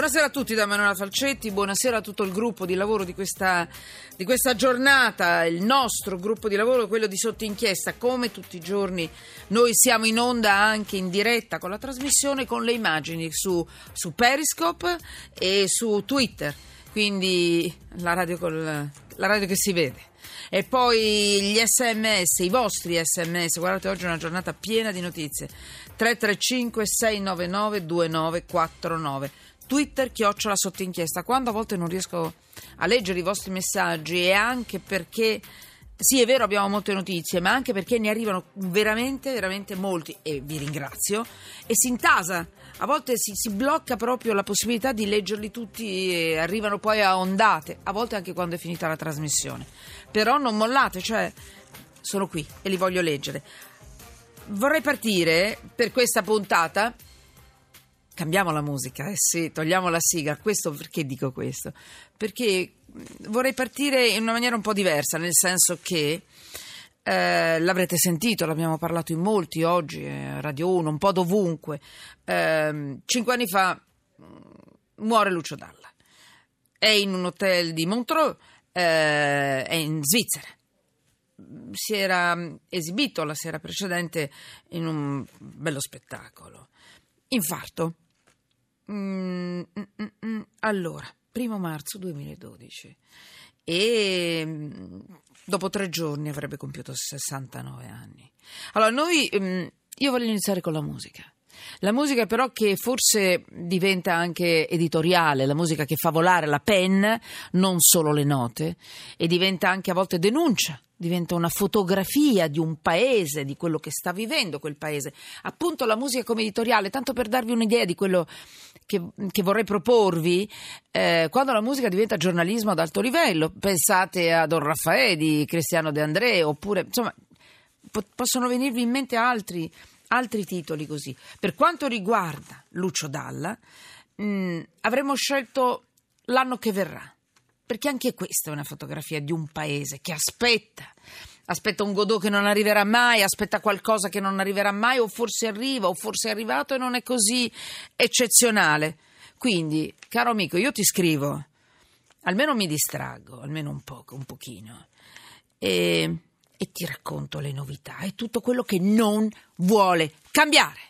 Buonasera a tutti da Manuela Falcetti, buonasera a tutto il gruppo di lavoro di questa, di questa giornata, il nostro gruppo di lavoro, quello di sotto inchiesta. Come tutti i giorni noi siamo in onda anche in diretta con la trasmissione, con le immagini su, su Periscope e su Twitter, quindi la radio, col, la radio che si vede. E poi gli sms, i vostri sms, guardate oggi è una giornata piena di notizie. 335 699 2949 Twitter chiocciola sotto inchiesta. Quando a volte non riesco a leggere i vostri messaggi è anche perché sì, è vero, abbiamo molte notizie, ma anche perché ne arrivano veramente, veramente molti, e vi ringrazio, e si intasa. A volte si, si, blocca proprio la possibilità di leggerli tutti e arrivano poi a ondate, a volte anche quando è finita la trasmissione. Però non mollate, cioè sono qui e li voglio leggere. Vorrei partire per questa puntata cambiamo la musica, eh sì, togliamo la sigla. Questo perché dico questo? Perché vorrei partire in una maniera un po' diversa, nel senso che eh, l'avrete sentito, l'abbiamo parlato in molti oggi, eh, Radio 1, un po' dovunque. Eh, cinque anni fa mm, muore Lucio Dalla. È in un hotel di Montreux, eh, è in Svizzera si era esibito la sera precedente in un bello spettacolo. Infarto. Mm, mm, mm, allora, primo marzo 2012 e dopo tre giorni avrebbe compiuto 69 anni. Allora, noi, io voglio iniziare con la musica. La musica però che forse diventa anche editoriale, la musica che fa volare la penna, non solo le note, e diventa anche a volte denuncia diventa una fotografia di un paese, di quello che sta vivendo quel paese. Appunto la musica come editoriale, tanto per darvi un'idea di quello che, che vorrei proporvi, eh, quando la musica diventa giornalismo ad alto livello, pensate a Don Raffaele di Cristiano De André, oppure insomma po- possono venirvi in mente altri, altri titoli così. Per quanto riguarda Lucio Dalla, mh, avremmo scelto l'anno che verrà perché anche questa è una fotografia di un paese che aspetta. Aspetta un Godot che non arriverà mai, aspetta qualcosa che non arriverà mai, o forse arriva, o forse è arrivato e non è così eccezionale. Quindi, caro amico, io ti scrivo, almeno mi distraggo, almeno un poco, un pochino, e, e ti racconto le novità e tutto quello che non vuole cambiare.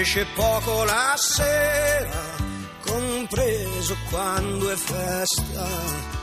Esce poco la sera, compreso quando è festa